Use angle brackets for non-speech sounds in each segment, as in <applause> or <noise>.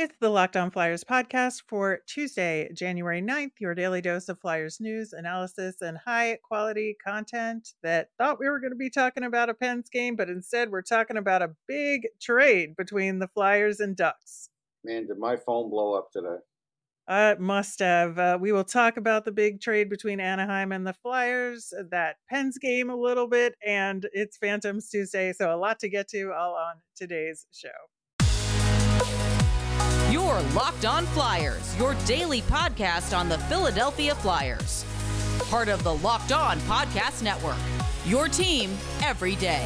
It's the Locked On Flyers podcast for Tuesday, January 9th, your daily dose of Flyers news, analysis, and high quality content that thought we were going to be talking about a Pens game, but instead we're talking about a big trade between the Flyers and Ducks. Man, did my phone blow up today? Uh, must have. Uh, we will talk about the big trade between Anaheim and the Flyers, that Pens game a little bit, and it's Phantoms Tuesday. So, a lot to get to all on today's show. Your Locked On Flyers, your daily podcast on the Philadelphia Flyers. Part of the Locked On Podcast Network. Your team every day.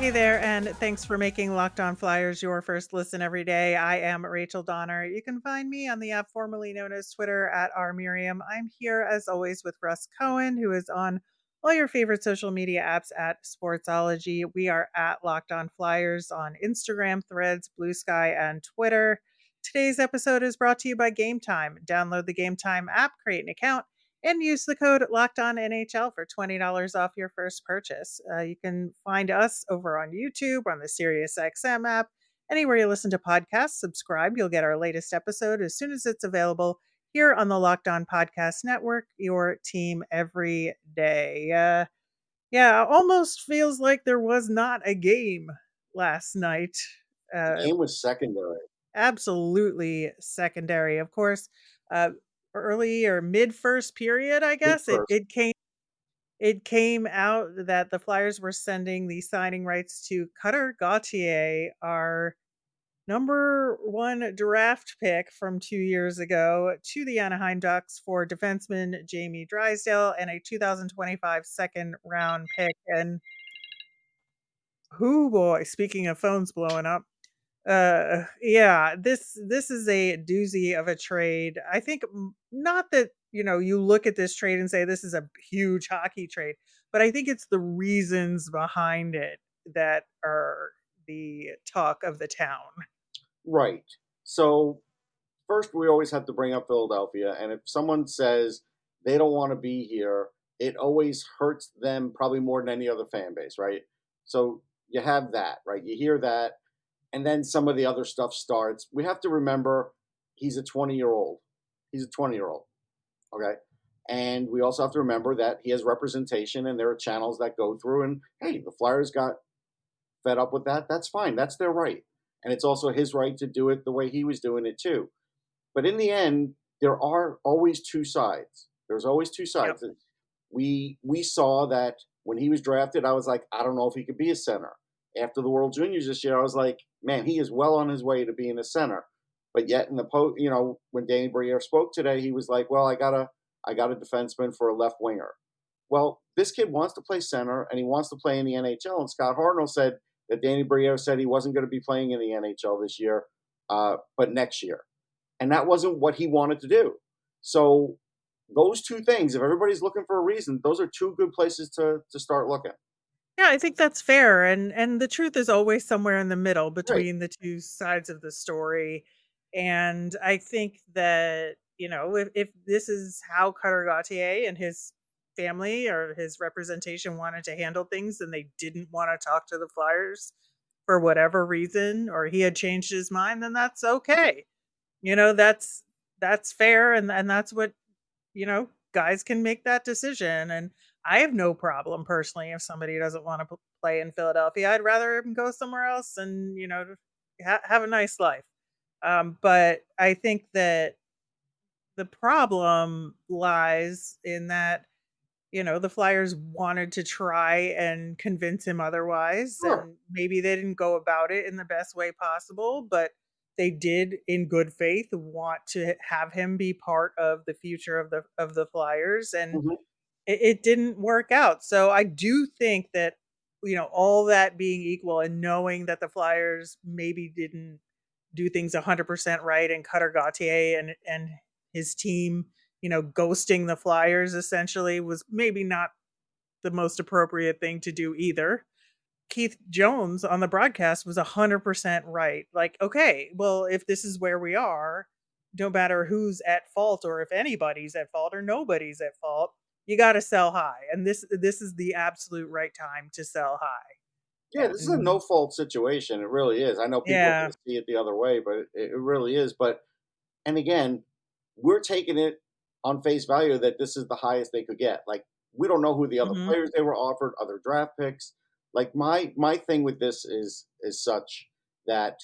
Hey there, and thanks for making Locked On Flyers your first listen every day. I am Rachel Donner. You can find me on the app formerly known as Twitter at rmiriam. I'm here as always with Russ Cohen, who is on all your favorite social media apps at Sportsology. We are at Locked On Flyers on Instagram, Threads, Blue Sky, and Twitter. Today's episode is brought to you by Game Time. Download the Game Time app, create an account, and use the code Locked On NHL for twenty dollars off your first purchase. Uh, you can find us over on YouTube, on the SiriusXM app, anywhere you listen to podcasts. Subscribe; you'll get our latest episode as soon as it's available here on the Locked On Podcast Network. Your team every day. Uh, yeah, almost feels like there was not a game last night. Uh, the game was secondary. Absolutely secondary. Of course, uh, early or mid first period, I guess it, it came it came out that the Flyers were sending the signing rights to Cutter Gauthier, our number one draft pick from two years ago, to the Anaheim Ducks for defenseman Jamie Drysdale and a 2025 second round pick. And who boy, speaking of phones blowing up, uh yeah this this is a doozy of a trade i think not that you know you look at this trade and say this is a huge hockey trade but i think it's the reasons behind it that are the talk of the town right so first we always have to bring up philadelphia and if someone says they don't want to be here it always hurts them probably more than any other fan base right so you have that right you hear that and then some of the other stuff starts. We have to remember he's a 20 year old. He's a 20 year old. Okay. And we also have to remember that he has representation and there are channels that go through. And hey, the Flyers got fed up with that. That's fine. That's their right. And it's also his right to do it the way he was doing it too. But in the end, there are always two sides. There's always two sides. Yep. We we saw that when he was drafted, I was like, I don't know if he could be a center. After the World Juniors this year, I was like, man, he is well on his way to being a center. But yet in the post, you know, when Danny Briere spoke today, he was like, well, I got a, I got a defenseman for a left winger. Well, this kid wants to play center and he wants to play in the NHL. And Scott Hartnell said that Danny Briere said he wasn't going to be playing in the NHL this year, uh, but next year. And that wasn't what he wanted to do. So those two things, if everybody's looking for a reason, those are two good places to to start looking. Yeah, I think that's fair, and and the truth is always somewhere in the middle Right. between the two sides of the story. And I think that, you know, if if this is how Cutter Gauthier and his family or his representation wanted to handle things and they didn't want to talk to the Flyers for whatever reason or he had changed his mind, then that's okay. You know, that's that's fair and and that's what, you know, guys can make that decision and I have no problem personally if somebody doesn't want to play in Philadelphia. I'd rather him go somewhere else and you know ha- have a nice life. Um, but I think that the problem lies in that you know the Flyers wanted to try and convince him otherwise, Sure. and maybe they didn't go about it in the best way possible, but they did in good faith want to have him be part of the future of the of the Flyers and Mhm. it, it didn't work out. So I do think that you know all that being equal and knowing that the Flyers maybe didn't do things 100% right and Cutter Gauthier and and his team, you know, ghosting the Flyers essentially was maybe not the most appropriate thing to do either. Keith Jones on the broadcast was 100% right. Like, okay, well, if this is where we are, no matter who's at fault or if anybody's at fault or nobody's at fault, you got to sell high, and this this is the absolute right time to sell high. Yeah, this is a mm-hmm. no fault situation. It really is. I know people Yeah. see it the other way, but it, it really is. But and again, we're taking it on face value that this is the highest they could get. Like we don't know who the other Mhm. players they were offered, other draft picks. Like my my thing with this is is such that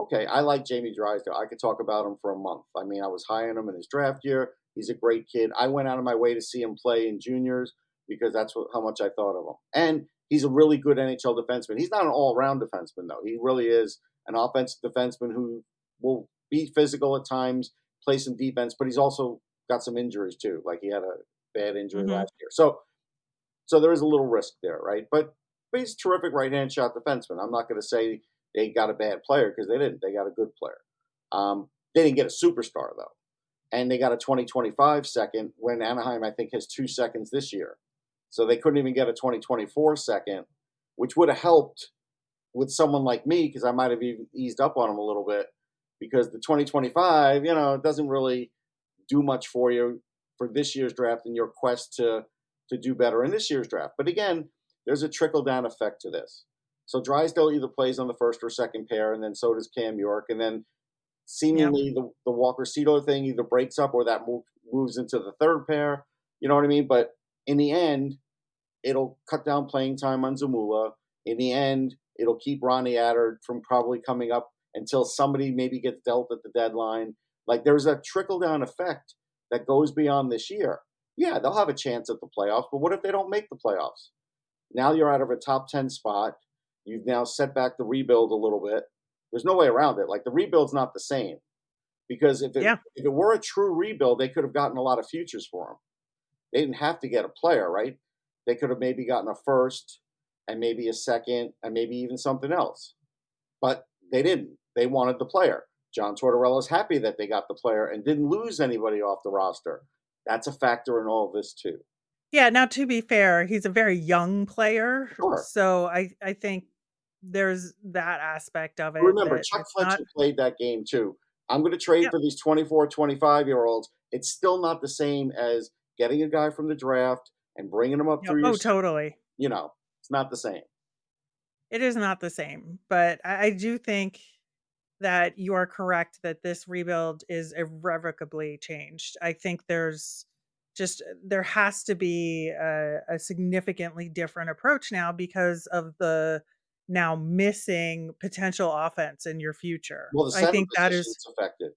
okay, I like Jamie Drysdale. I could talk about him for a month. I mean, I was high on him in his draft year. He's a great kid. I went out of my way to see him play in juniors because that's what, how much I thought of him. And he's a really good NHL defenseman. He's not an all-around defenseman though. He really is an offensive defenseman who will be physical at times, play some defense, but he's also got some injuries too. Like he had a bad injury Mhm. last year. So so there is a little risk there, right? But, but he's a terrific right-hand shot defenseman. I'm not going to say they got a bad player because they didn't. They got a good player. Um, they didn't get a superstar though, and they got a 2025 second when Anaheim I think has two seconds this year, so they couldn't even get a 2024 second, which would have helped with someone like me because I might have even eased up on them a little bit because the 2025, you know, it doesn't really do much for you for this year's draft and your quest to to do better in this year's draft. But again, there's a trickle down effect to this. So Drysdale either plays on the first or second pair, and then so does Cam York, and then seemingly the, the Walker Seeler thing either breaks up or that move, moves into the third pair. You know what I mean? But in the end, it'll cut down playing time on Zamula. In the end, it'll keep Ronnie Attard from probably coming up until somebody maybe gets dealt at the deadline. Like there's a trickle down effect that goes beyond this year. Yeah, they'll have a chance at the playoffs, but what if they don't make the playoffs? Now you're out of a top 10 spot. You've now set back the rebuild a little bit. There's no way around it. Like the rebuild's not the same because if it, Yeah. if it were a true rebuild, they could have gotten a lot of futures for him. They didn't have to get a player, right? They could have maybe gotten a first and maybe a second and maybe even something else. But they didn't. They wanted the player. John Tortorella's happy that they got the player and didn't lose anybody off the roster. That's a factor in all of this too. Yeah, now to be fair, he's a very young player. Sure. So I I think there's that aspect of it. Remember, Chuck Fletcher not- played that game too. I'm going to trade for these 24, 25 year olds. It's still not the same as getting a guy from the draft and bringing him up Yeah, through oh, your, totally. you know, it's not the same. It is not the same, but I, I do think that you are correct that this rebuild is irrevocably changed. I think there's just there has to be a, a significantly different approach now because of the now missing potential offense in your future. Well, the I think that is affected.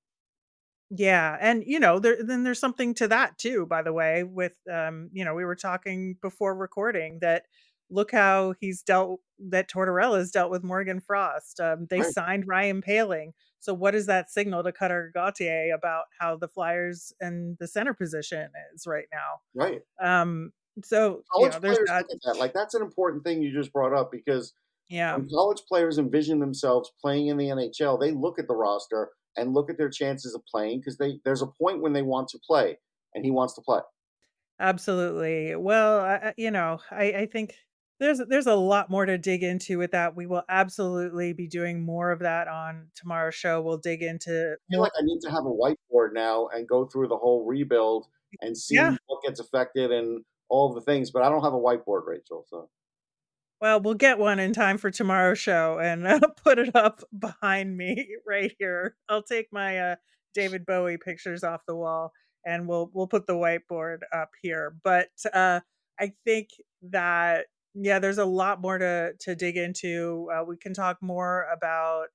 yeah, and you know, there then there's something to that too, by the way, with um, you know, we were talking before recording that look how he's dealt that Tortorella's dealt with Morgan Frost. Um, they Right. signed Ryan Poehling. So what is that signal to Cutter Gauthier about how the Flyers and the center position is right now? Right. Um, so you College know, there's players that. look at that. Like, that's an important thing you just brought up because Yeah. when college players envision themselves playing in the NHL, they look at the roster and look at their chances of playing because they there's a point when they want to play and he wants to play. Absolutely. Well, I- you know, I, I think there's there's a lot more to dig into with that. We will absolutely be doing more of that on tomorrow's show. We'll dig into I feel like I need to have a whiteboard now and go through the whole rebuild and see Yeah. what gets affected and all the things, but I don't have a whiteboard, Rachel. So Well, we'll get one in time for tomorrow's show and uh, <laughs> put it up behind me <laughs> right here. I'll take my uh, David Bowie pictures off the wall and we'll we'll put the whiteboard up here. But uh, I think that yeah, there's a lot more to to dig into. Uh, we can talk more about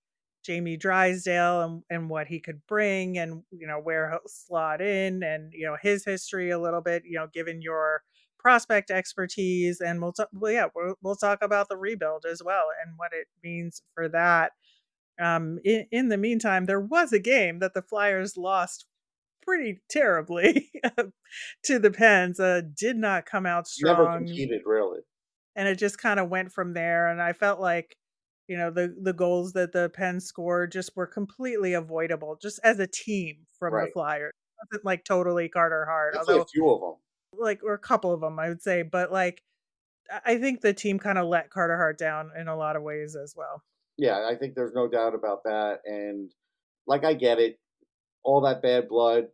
Jamie Drysdale and and what he could bring and you know where he'll slot in and you know his history a little bit. You know, given your prospect expertise and we'll talk well yeah we'll, we'll talk about the rebuild as well and what it means for that um in, in the meantime there was a game that the flyers lost pretty terribly <laughs> to the pens uh did not come out strong. never competed really. And it just kind of went from there and i felt like you know the the goals that the pens scored just were completely avoidable just as a team from the flyers it wasn't like totally carter hart Definitely although a few of them. like or a couple of them i would say but like i think the team kind of let carter hart down in a lot of ways as well Yeah, I think there's no doubt about that. And like I get it, all that bad blood,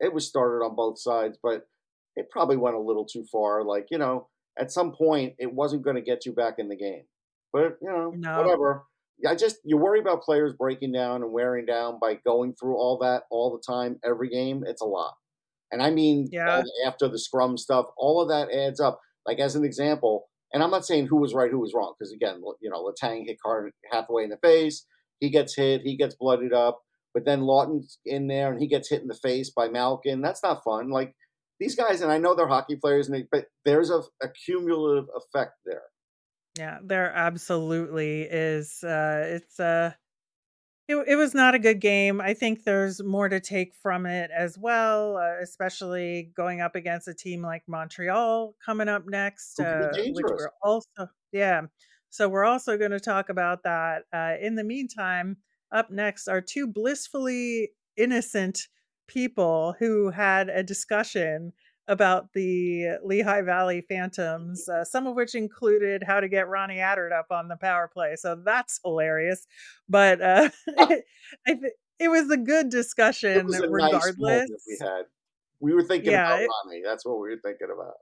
it was started on both sides, but it probably went a little too far. Like, you know, at some point, it wasn't going to get you back in the game. But, you know, No. whatever. I just, you worry about players breaking down and wearing down by going through all that all the time, every game. It's a lot. And I mean, Yeah. after the scrum stuff, all of that adds up. Like, as an example, and I'm not saying who was right, who was wrong, because again, you know, Letang hit Carter Hathaway in the face. He gets hit, he gets bloodied up. But then Laughton's in there and he gets hit in the face by Malkin. That's not fun. Like, these guys, and I know they're hockey players, and they, but there's a, a cumulative effect there. Yeah, there absolutely is. Uh, it's uh, it, it was not a good game. I think there's more to take from it as well, uh, especially going up against a team like Montreal coming up next, Who can be uh, which we're also, yeah. So we're also going to talk about that. Uh, in the meantime, up next are two blissfully innocent people who had a discussion about the Lehigh Valley Phantoms, uh, some of which included how to get Ronnie Attard up on the power play. So that's hilarious. But uh, <laughs> I th- it was a good It discussion was a regardless. moment we had. We were thinking Yeah, about it, Ronnie. That's what we were thinking about.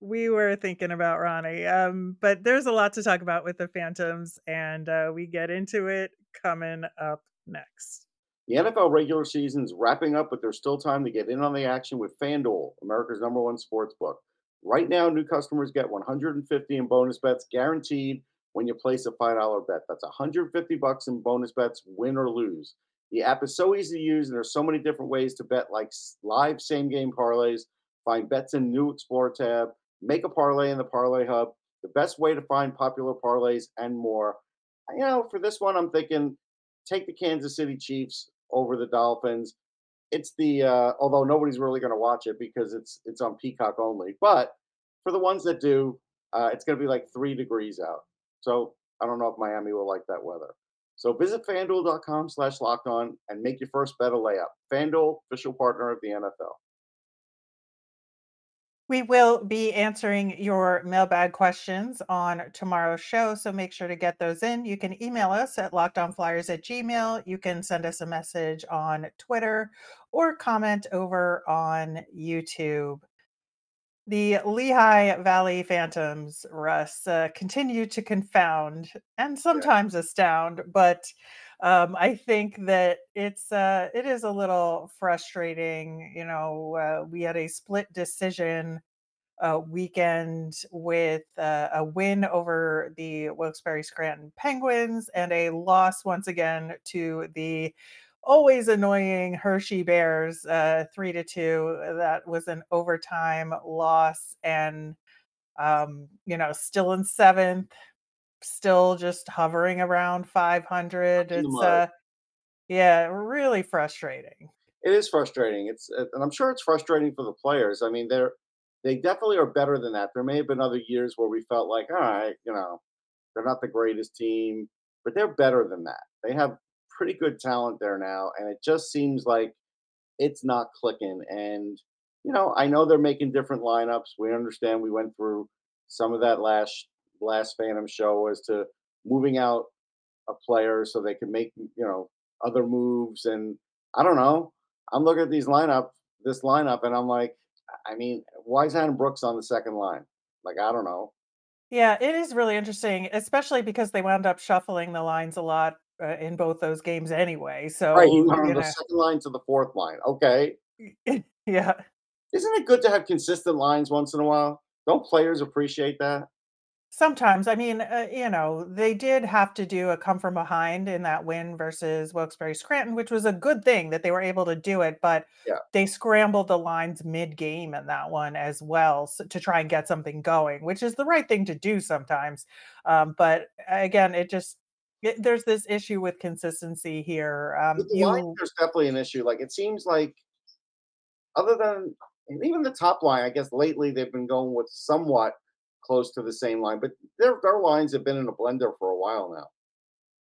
we were thinking about Ronnie. Um, but there's a lot to talk about with the Phantoms, and uh, we get into it coming up next. The NFL regular season's wrapping up, but there's still time to get in on the action with FanDuel, America's number one sports book. Right now, new customers get 150 in bonus bets guaranteed when you place a $5 bet. That's 150 bucks in bonus bets, win or lose. The app is so easy to use, and there's so many different ways to bet, like live same game parlays. Find bets in new Explore tab, make a parlay in the Parlay Hub, the best way to find popular parlays, and more. You know, for this one, I'm thinking take the Kansas City Chiefs over the Dolphins. It's the uh, although nobody's really going to watch it because it's it's on Peacock only. But for the ones that do, uh, it's going to be like three degrees out. So I don't know if Miami will like that weather. So visit fanduel.com slash locked on and make your first bet a layup. FanDuel, official partner of the NFL. We will be answering your mailbag questions on tomorrow's show, so make sure to get those in. You can email us at lockedonflyers at gmail. You can send us a message on Twitter or comment over on YouTube. The Lehigh Valley Phantoms, Russ, uh, continue to confound and Yeah. sometimes astound, but um, I think that it's uh, it is a little frustrating. You know, uh, we had a split decision uh, weekend with uh, a win over the Wilkes-Barre Scranton Penguins and a loss once again to the always annoying Hershey Bears, uh, three to two. That was an overtime loss, and um, you know, still in seventh, still just hovering around 500. It's uh, yeah, really frustrating. It is frustrating. It's uh, and I'm sure it's frustrating for the players. I mean, they're they definitely are better than that. There may have been other years where we felt like, all right, you know, they're not the greatest team, but they're better than that. They have pretty good talent there now, and it just seems like it's not clicking. And you know, I know they're making different lineups. We understand. We went through some of that last last Phantom show as to moving out a player so they can make you know other moves. And I don't know. I'm looking at these lineup, this lineup, and I'm like, I mean, why is Adam Brooks on the second line? Like, I don't know. Yeah, it is really interesting, especially because they wound up shuffling the lines a lot uh, in both those games anyway. Right, So, on you the second line to the fourth line. Okay, <laughs> yeah. isn't it good to have consistent lines once in a while? Don't players appreciate that? Sometimes, I mean, uh, you know, they did have to do a come from behind in that win versus Wilkes-Barre Scranton, which was a good thing that they were able to do it, but Yeah. they scrambled the lines mid-game in that one as well s to try and get something going, which is the right thing to do sometimes. Um, but again, it just it, there's this issue with consistency here. Um, With the line, you there's definitely an issue. Like, it seems like other than and even the top line, I guess lately they've been going with somewhat close to the same line, but their their lines have been in a blender for a while now.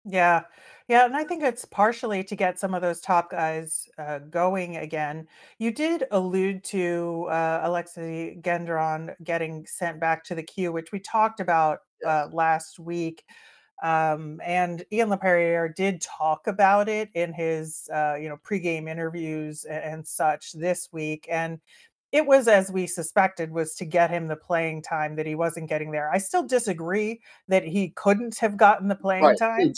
Yeah. Yeah, and I think it's partially to get some of those top guys uh, going again. You did allude to uh, Alexis Gendron getting sent back to the queue, which we talked about uh, last week. Um, and Ian Laperriere did talk about it in his, uh, you know, pregame interviews and, and such this week. And it was as we suspected was to get him the playing time that he wasn't getting there. I still disagree that he couldn't have gotten the playing Right, me time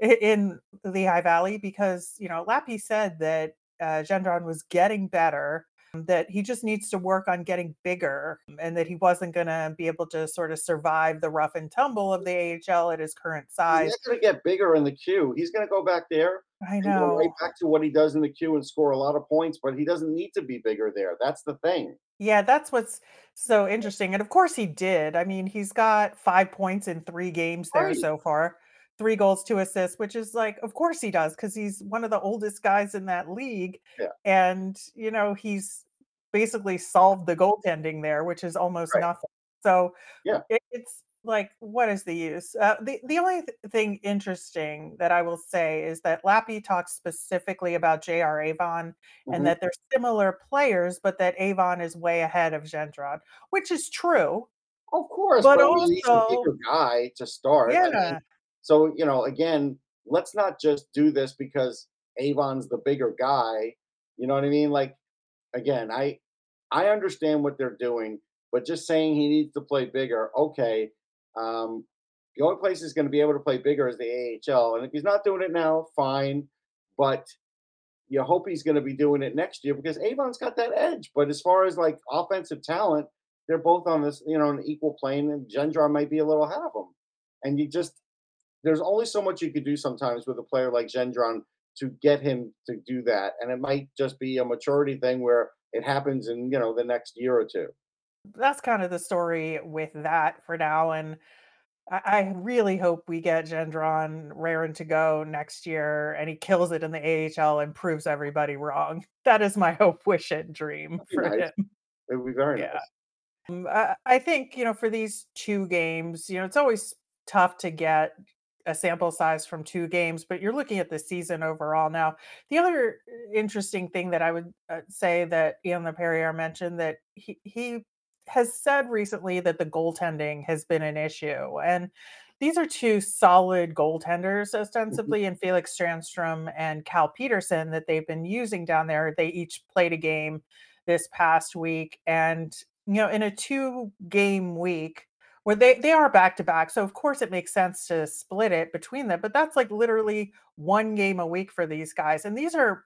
in Lehigh Valley because, you know, Lappy said that, uh, Gendron was getting better, that he just needs to work on getting bigger, mm, and that he wasn't gonna be able to sort of survive the rough and tumble of the AHL at his current size. He's gonna get bigger in the queue. He's gonna go back there I go right back to what he does in the queue and score a lot of points, but he doesn't need to be bigger there. That's the thing. Yeah, that's what's so interesting, and of course he did. I mean, he's got 5 points in 3 games oh, there Right. so far, 3 goals, 2 assists, which is like, of course he does, because he's one of the oldest guys in that league, Yeah. and, you know, he's basically solved the goaltending there, which is almost Right. nothing. So, Yeah. it it's like, what is the use? Uh, the the only th thing interesting that I will say is that Lappy talks specifically about J.R. Avon and Mhm. that they're similar players, but that Avon is way ahead of Gendron, which is true. Of course, But but mean, he's also bigger guy to start. I mean, Yeah. So, you know, again, let's not just do this because Avon's the bigger guy. You know what I mean? Like, again, I I understand what they're doing, but just saying he needs to play bigger, okay. Um, the only place he's gonna be able to play bigger is the AHL, and if he's not doing it now, fine, but you hope he's gonna be doing it next year because Avon's got that edge. But as far as, like, offensive talent, they're both on this, you know, an equal plane, and Gendron might be a little ahead of him. And you just there's only so much you could do sometimes with a player like Gendron to get him to do that, and it might just be a maturity thing where it happens in, you know, the next year or 2. That's kind of the story with that for now, and I really hope we get Gendron raring to go next year, and he kills it in the AHL and proves everybody wrong. <laughs> That is my hope, wish, and dream for nice. him. It would be very Yeah. nice. Mm, I think, you know, for these 2 games, you know, it's always tough to get a sample size from 2 games, but you're looking at the season overall now. The other interesting thing that I would, uh, say that Ian Laperriere mentioned that he he has said recently that the goaltending has been an issue, and these are 2 solid goaltenders Mhm. ostensibly in Felix Sandstrom and Cal Petersen, that they've been using down there. They each played a game this past week, and, you know, in a two-game week where they they are back to back, so of course it makes sense to split it between them, but that's, like, literally 1 game a week for these guys, and these are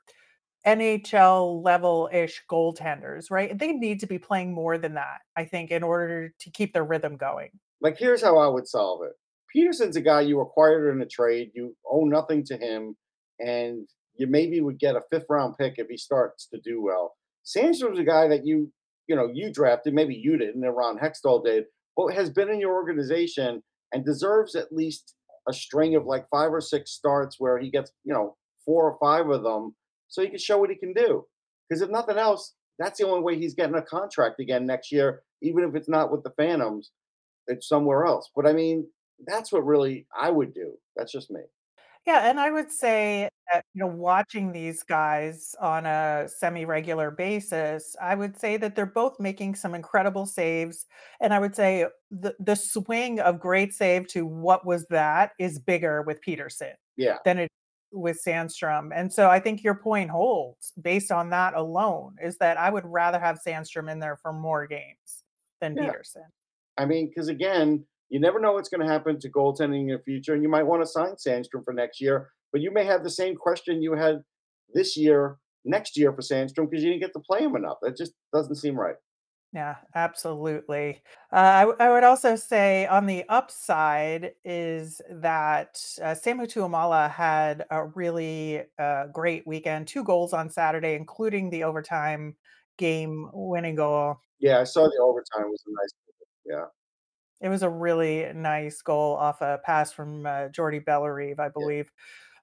NHL level-ish goaltenders, right? They need to be playing more than that, I think, in order to keep their rhythm going. Like, here's how I would solve it. Petersen's a guy you acquired in a trade, you owe nothing to him, and you maybe would get a 5th round pick if he starts to do well. Sandstrom's a guy that you you know, you drafted, maybe you didn't, and Ron Hextall did, but has been in your organization and deserves at least a string of, like, 5 or 6 starts where he gets, you know, 4 or 5 of them so he can show what he can do. Because if nothing else, that's the only way he's getting a contract again next year, even if it's not with the Phantoms, it's somewhere else. But, I mean, that's what really I would do. That's just me. Yeah, and I would say that, you know, mm. watching these guys on a semi-regular basis, I would say that they're both making some incredible saves, and I would say the the swing of great save to what was that is bigger with Petersen Yeah. than it with Sandstrom, and so I think your point holds based on that alone, is that I would rather have Sandstrom in there for more games than Yeah. Petersen. I mean, 'cause again, you never know what's gonna happen to goaltending in the future, and you might wanna sign Sandstrom for next year, but you may have the same question you had this year next year for Sandstrom because you didn't get to play him enough. That just doesn't seem right. Yeah, absolutely. Uh, I w I would also say on the upside is that, uh, Samu Tuomaala had a really, uh, great weekend, 2 goals on Saturday, including the overtime game-winning goal. Yeah, I saw the overtime, it was a nice yeah. It was a really nice goal off a pass from, uh, Jordy Bellerive, I Yeah. believe.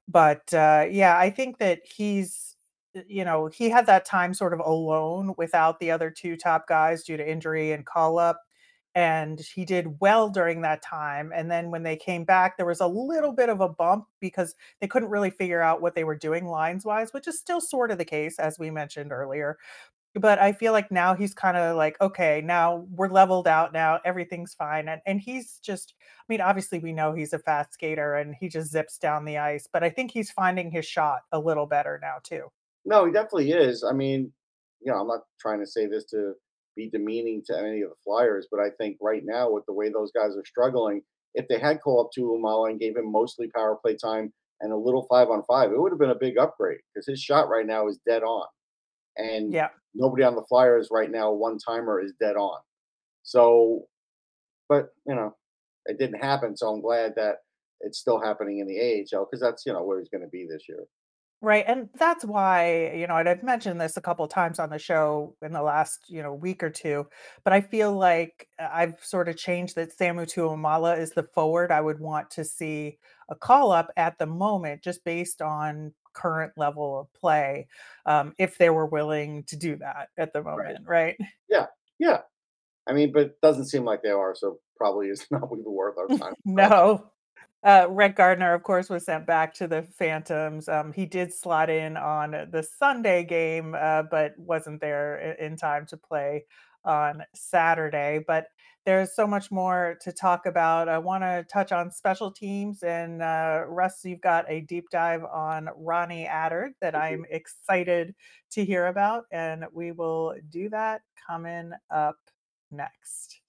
But, uh, yeah, I think that he's you know, he had that time sort of alone without the other 2 top guys due to injury and call-up, and he did well during that time, and then when they came back, there was a little bit of a bump because they couldn't really figure out what they were doing lines-wise, which is still sort of the case, as we mentioned earlier. But I feel like now he's kinda like, "Okay, now we're leveled out now, everything's fine," and and he's just I mean, obviously, we know he's a fast skater and he just zips down the ice, but I think he's finding his shot a little better now too. No, he definitely is. I mean, you know, I'm not trying to say this to be demeaning to any of the Flyers, but I think right now with the way those guys are struggling, if they had called up Tuomaala and gave him mostly power play time and a little five on five, it would have been a big upgrade because his shot right now is dead on. And Yeah. Nobody on the Flyers right now, one timer is dead on. So, but you know, it didn't happen. So I'm glad that it's still happening in the AHL because that's you know where he's going to be this year. Right, and that's why, you know, and I've mentioned this a couple times on the show in the last, you know, week or two, but I feel like uh, I've sort of changed that Samu Tuomaala is the forward I would want to see a call up at the moment, just based on current level of play, um, if they were willing to do that at the moment, right? Yeah. Yeah. I mean, but it doesn't seem like they are. So probably it's <laughs> not even worth our time. <laughs> No. Uh, Rhett Gardner, of course, was sent back to the Phantoms. Um, he did slot in on the Sunday game, uh, but wasn't there in time to play on Saturday. But there's so much more to talk about. I want to touch on special teams. And uh, Russ, you've got a deep dive on Ronnie Attard that I'm excited to hear about. And we will do that coming up next.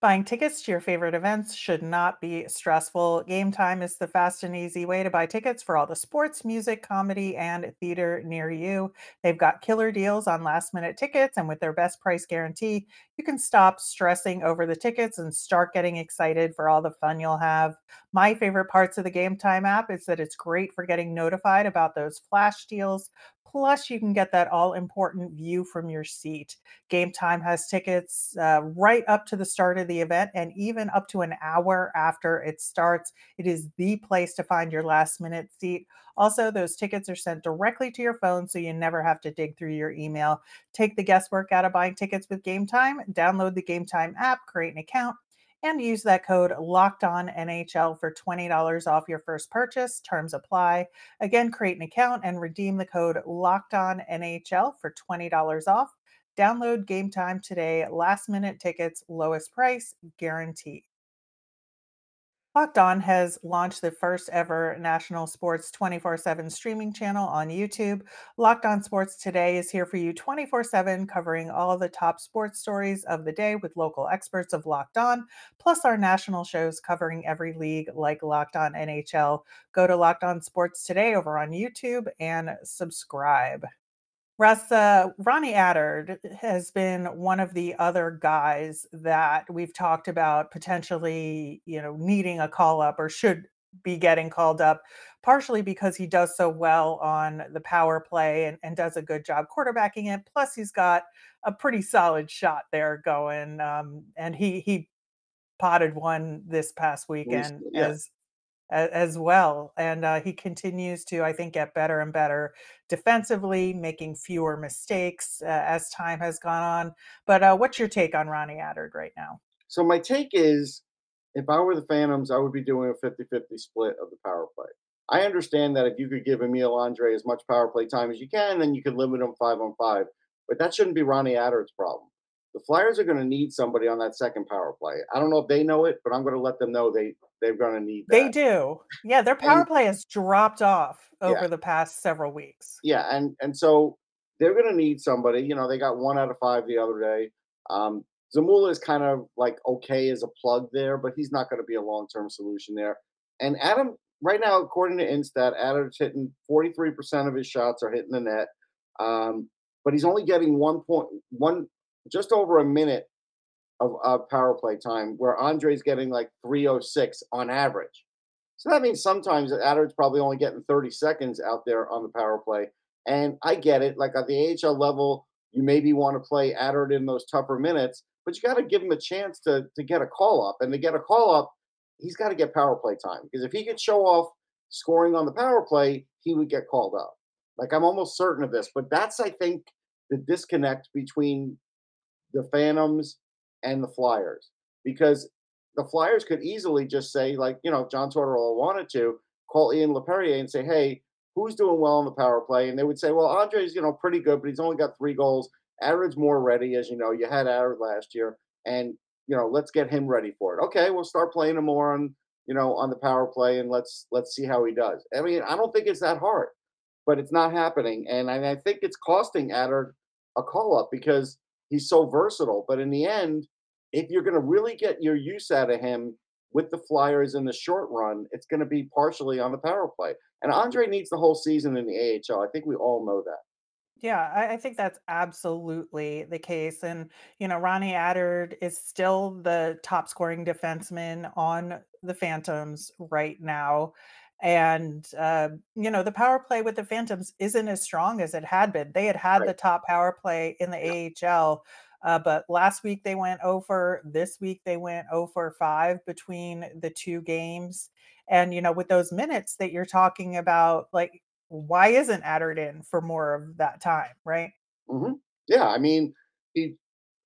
Buying tickets to your favorite events should not be stressful. Game Time is the fast and easy way to buy tickets for all the sports, music, comedy, and theater near you. They've got killer deals on last minute tickets, and with their best price guarantee, you can stop stressing over the tickets and start getting excited for all the fun you'll have. My favorite parts of the Game Time app is that it's great for getting notified about those flash deals. Plus, you can get that all important view from your seat. Game Time has tickets uh, right up to the start of the event and even up to an hour after it starts. It is the place to find your last minute seat. Also, those tickets are sent directly to your phone so you never have to dig through your email. Take the guesswork out of buying tickets with Game Time. Download the Game Time app, create an account, and use that code locked on NHL for $20 off your first purchase. Terms apply. Again, create an account and redeem the code locked on NHL for $20 off. Download Game Time today. Last minute tickets, lowest price guaranteed. Locked On has launched the first ever national sports 24 7 streaming channel on YouTube. Locked On Sports Today is here for you 24 7, covering all the top sports stories of the day with local experts of Locked On, plus our national shows covering every league like Locked On NHL. Go to Locked On Sports Today over on YouTube and subscribe. Russ, uh, Ronnie Attard has been one of the other guys that we've talked about potentially, you know, needing a call up or should be getting called up, partially because he does so well on the power play and, and does a good job quarterbacking it. Plus, he's got a pretty solid shot there going, um, and he he potted one this past weekend yeah. as as well. And uh, he continues to, I think, get better and better defensively, making fewer mistakes uh, as time has gone on. But uh, what's your take on Ronnie Attard right now? So my take is if I were the Phantoms, I would be doing a 50-50 split of the power play. I understand that if you could give Emil Andrae as much power play time as you can, then you could limit him five on five. But that shouldn't be Ronnie Attard's problem. The Flyers are going to need somebody on that second power play. I don't know if they know it, but I'm going to let them know they they're going to need that. They do. Yeah, their power And- play has dropped off over Yeah. the past several weeks. yeah, and and so they're going to need somebody. You know, they got one out of five the other day. Um, Zamula is kind of like okay as a plug there, but he's not going to be a long term solution there. And Adam, right now, according to Instat, Adam's hitting forty three percent of his shots are hitting the net, um, but he's only getting one point one just over a minute of, of power play time, where Andrae's getting like three oh six on average. So that means sometimes Attard's probably only getting 30 seconds out there on the power play. And I get it. Like at the AHL level, you maybe want to play Attard in those tougher minutes, but you got to give him a chance to to get a call up. And to get a call up, he's got to get power play time because if he could show off scoring on the power play, he would get called up. Like I'm almost certain of this. But that's I think the disconnect between the Phantoms and the Flyers because the Flyers could easily just say, like, you know, John Tortorella wanted to call Ian Laperriere and say, hey, who's doing well on the power play? And they would say, well, Andrae's, you know, pretty good, but he's only got three goals. Attard's more ready, as you know. You had Attard last year, and you know, let's get him ready for it. Okay, we'll start playing him more on, you know, on the power play, and let's let's see how he does. I mean, I don't think it's that hard, but it's not happening, and I, I think it's costing Attard a call up because he's so versatile. But in the end, if you're going to really get your use out of him with the Flyers in the short run, it's going to be partially on the power play. And Andrae needs the whole season in the AHL. I think we all know that. Yeah, I, I think that's absolutely the case. And, you know, Ronnie Attard is still the top scoring defenseman on the Phantoms right now. And, uh, you know, the power play with the Phantoms isn't as strong as it had been. They had had Right. the top power play in the Yeah. AHL, uh, but last week they went over. This week they went over 5 between the two games. And, you know, with those minutes that you're talking about, like, why isn't Attard in for more of that time, right? hmm Yeah, I mean, he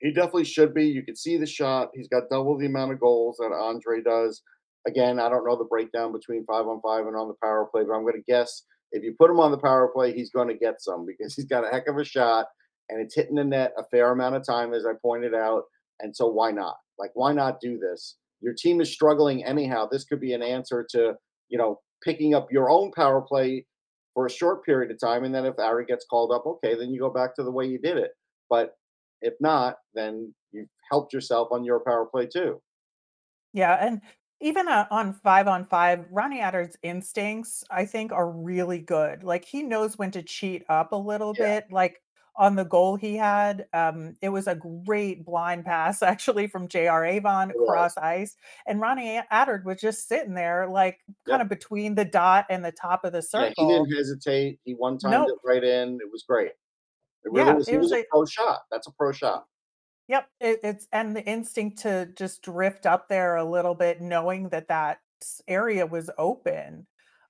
he definitely should be. You can see the shot. He's got double the amount of goals that Andrae does. Again, I don't know the breakdown between five on five and on the power play, but I'm going to guess if you put him on the power play, he's going to get some because <laughs> he's got a heck of a shot and it's hitting the net a fair amount of time, as I pointed out. And so, why not? Like, why not do this? Your team is struggling anyhow. This could be an answer to you know picking up your own power play for a short period of time, and then if Ari gets called up, okay, then you go back to the way you did it. But if not, then you've helped yourself on your power play too. Yeah, and even, uh, on 5 on 5, Ronnie Attard's instincts, I think, are really good. Like, he knows when to cheat up a little Yeah, bit, like, on the goal he had, um, it was a great blind pass <laughs> actually from J.R. Avon was. ice, and Ronnie A was just sitting there, like, Yep. kinda between the dot and the top of the Yeah, he didn't circle. hesitate. He one timed Nope. it right in. It was great. It really Yeah, was. He was was a a pro shot. That's a pro shot. Yep, it, it's and the instinct to just drift up there a little bit, knowing that that area was open,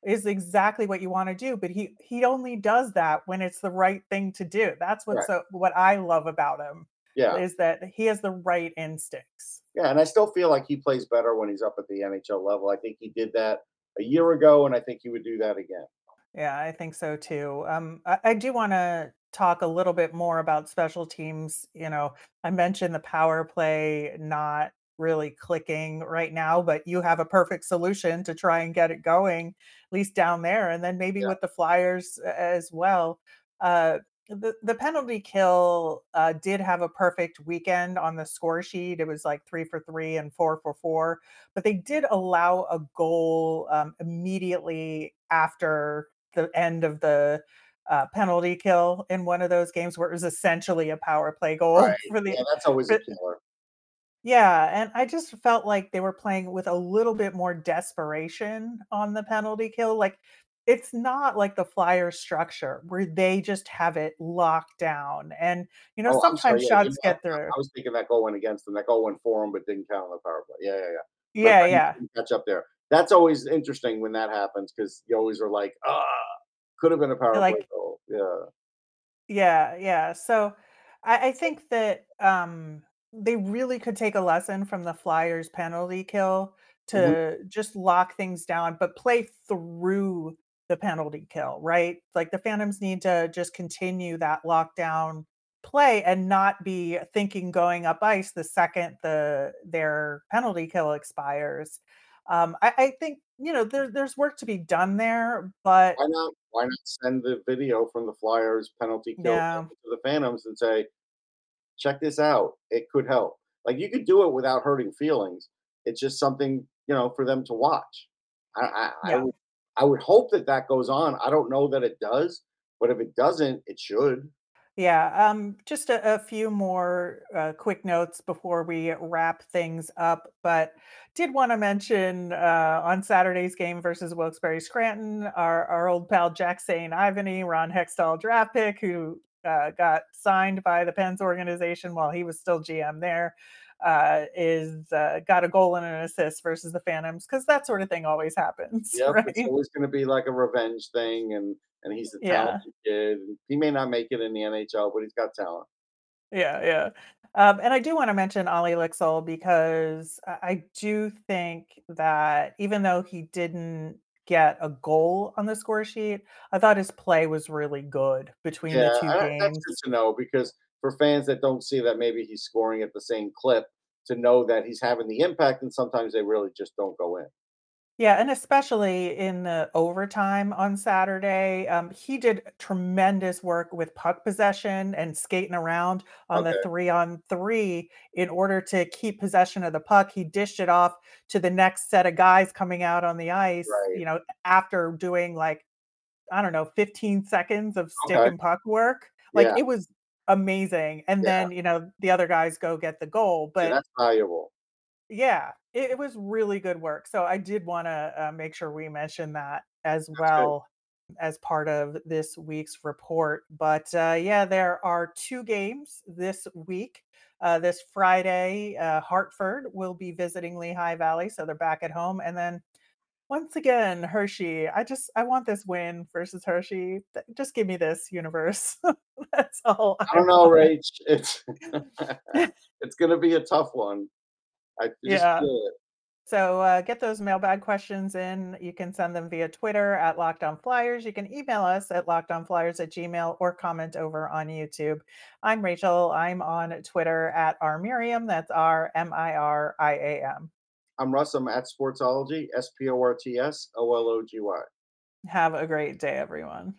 is exactly what you want to do. But he he only does that when it's the right thing to do. That's what's Right. so what I love about him Yeah. is that he has the right instincts. Yeah. And I still feel like he plays better when he's up at the NHL level. I think he did that a year ago, and I think he would do that again. Yeah, I think so too. Um, I, I do want to talk a little bit more about special teams. You know, I mentioned the power play not really clicking right now, but you have a perfect solution to try and get it going, at least down there, and then maybe Yeah. with the Flyers as well. Uh, the the penalty kill uh, did have a perfect weekend on the score sheet. It was like three for three and four for four, but they did allow a goal um, immediately after the end of the uh, penalty kill in one of those games where it was essentially a power play goal Right. <laughs> for the Yeah. That's always a killer. Yeah, and I just felt like they were playing with a little bit more desperation on the penalty kill. Like it's not like the Flyers structure where they just have it locked down. And you know, Oh, I'm sorry. sometimes Yeah. You shots know, I, get through. I was thinking that goal went against them. That goal went for them, but didn't count on the power play. Yeah. Yeah. Yeah. But Yeah, I yeah. didn't catch up there. That's always interesting when that happens because you always are like, ah, could have been a power play Like goal. Yeah. Yeah, yeah. So I, I think that um, they really could take a lesson from the Flyers penalty kill hmm to just lock things down, but play through the penalty kill, right? Like the Phantoms need to just continue that lockdown play and not be thinking going up ice the second the their penalty kill expires. Um, I, I think you know there, there's work to be done there, but Why not? Why not send the video from the Flyers penalty kill yeah, to the Phantoms and say, check this out. It could help. Like you could do it without hurting feelings. It's just something you know for them to watch. I I, I would I would hope that that goes on. I don't know that it does, but if it doesn't, it should. Yeah, um, just a, a few more uh, quick notes before we wrap things up. But did want to mention uh, on Saturday's game versus Wilkes-Barre Scranton, our, our old pal Jack St. Ivany, Ron Hextall draft pick, who uh, got signed by the Pens organization while he was still GM there, uh, is uh, got a goal and an assist versus the Phantoms because that sort of thing always happens, <laughs> Yep, it's always going to be like a revenge thing, and and he's a Yeah. talented kid. He may not make it in the NHL, but he's got talent. Yeah, yeah. Um, and I do want to mention Ollie Lycksell because I do think that even though he didn't get a goal on the score sheet, I thought his play was really good between the Yeah, two I, that's good games. to know because for fans that don't see that maybe he's scoring at the same clip, to know that he's having the impact, and sometimes they really just don't go in. Yeah, and especially in the overtime on Saturday, um, he did tremendous work with puck possession and skating around on the Okay. three-on-three in order to keep possession of the puck. He dished it off to the next set of guys coming out on the ice, Right. you know, after doing, like, I don't know, 15 seconds of stick Okay. and puck work. Like, Yeah. it was amazing, and Yeah. then, you know, the other guys go get the goal, See, but that's valuable. Yeah, it it was really good work, so I did wanna, uh, make sure we mention that as That's good. well as part of this week's report, but, uh, yeah, there are 2 games this week. Uh, this Friday, uh, Hartford will be visiting Lehigh Valley, so they're back at home, and then once again, Hershey. I just I want this win versus Hershey. Th just give me this universe. <laughs> That's all I I don't know, want. Rach. It's <laughs> it's gonna be a tough one. I just Yeah. So, uh, get those mailbag questions in. You can send them via Twitter at Locked On Flyers. You can email us at lockedonflyers at gmail or comment over on YouTube. I'm Rachel. I'm on Twitter at rmiriam. That's R M I R I A M. I'm Russ. I'm at Sportsology, S P O R T S O L O G Y. Have a great day, everyone.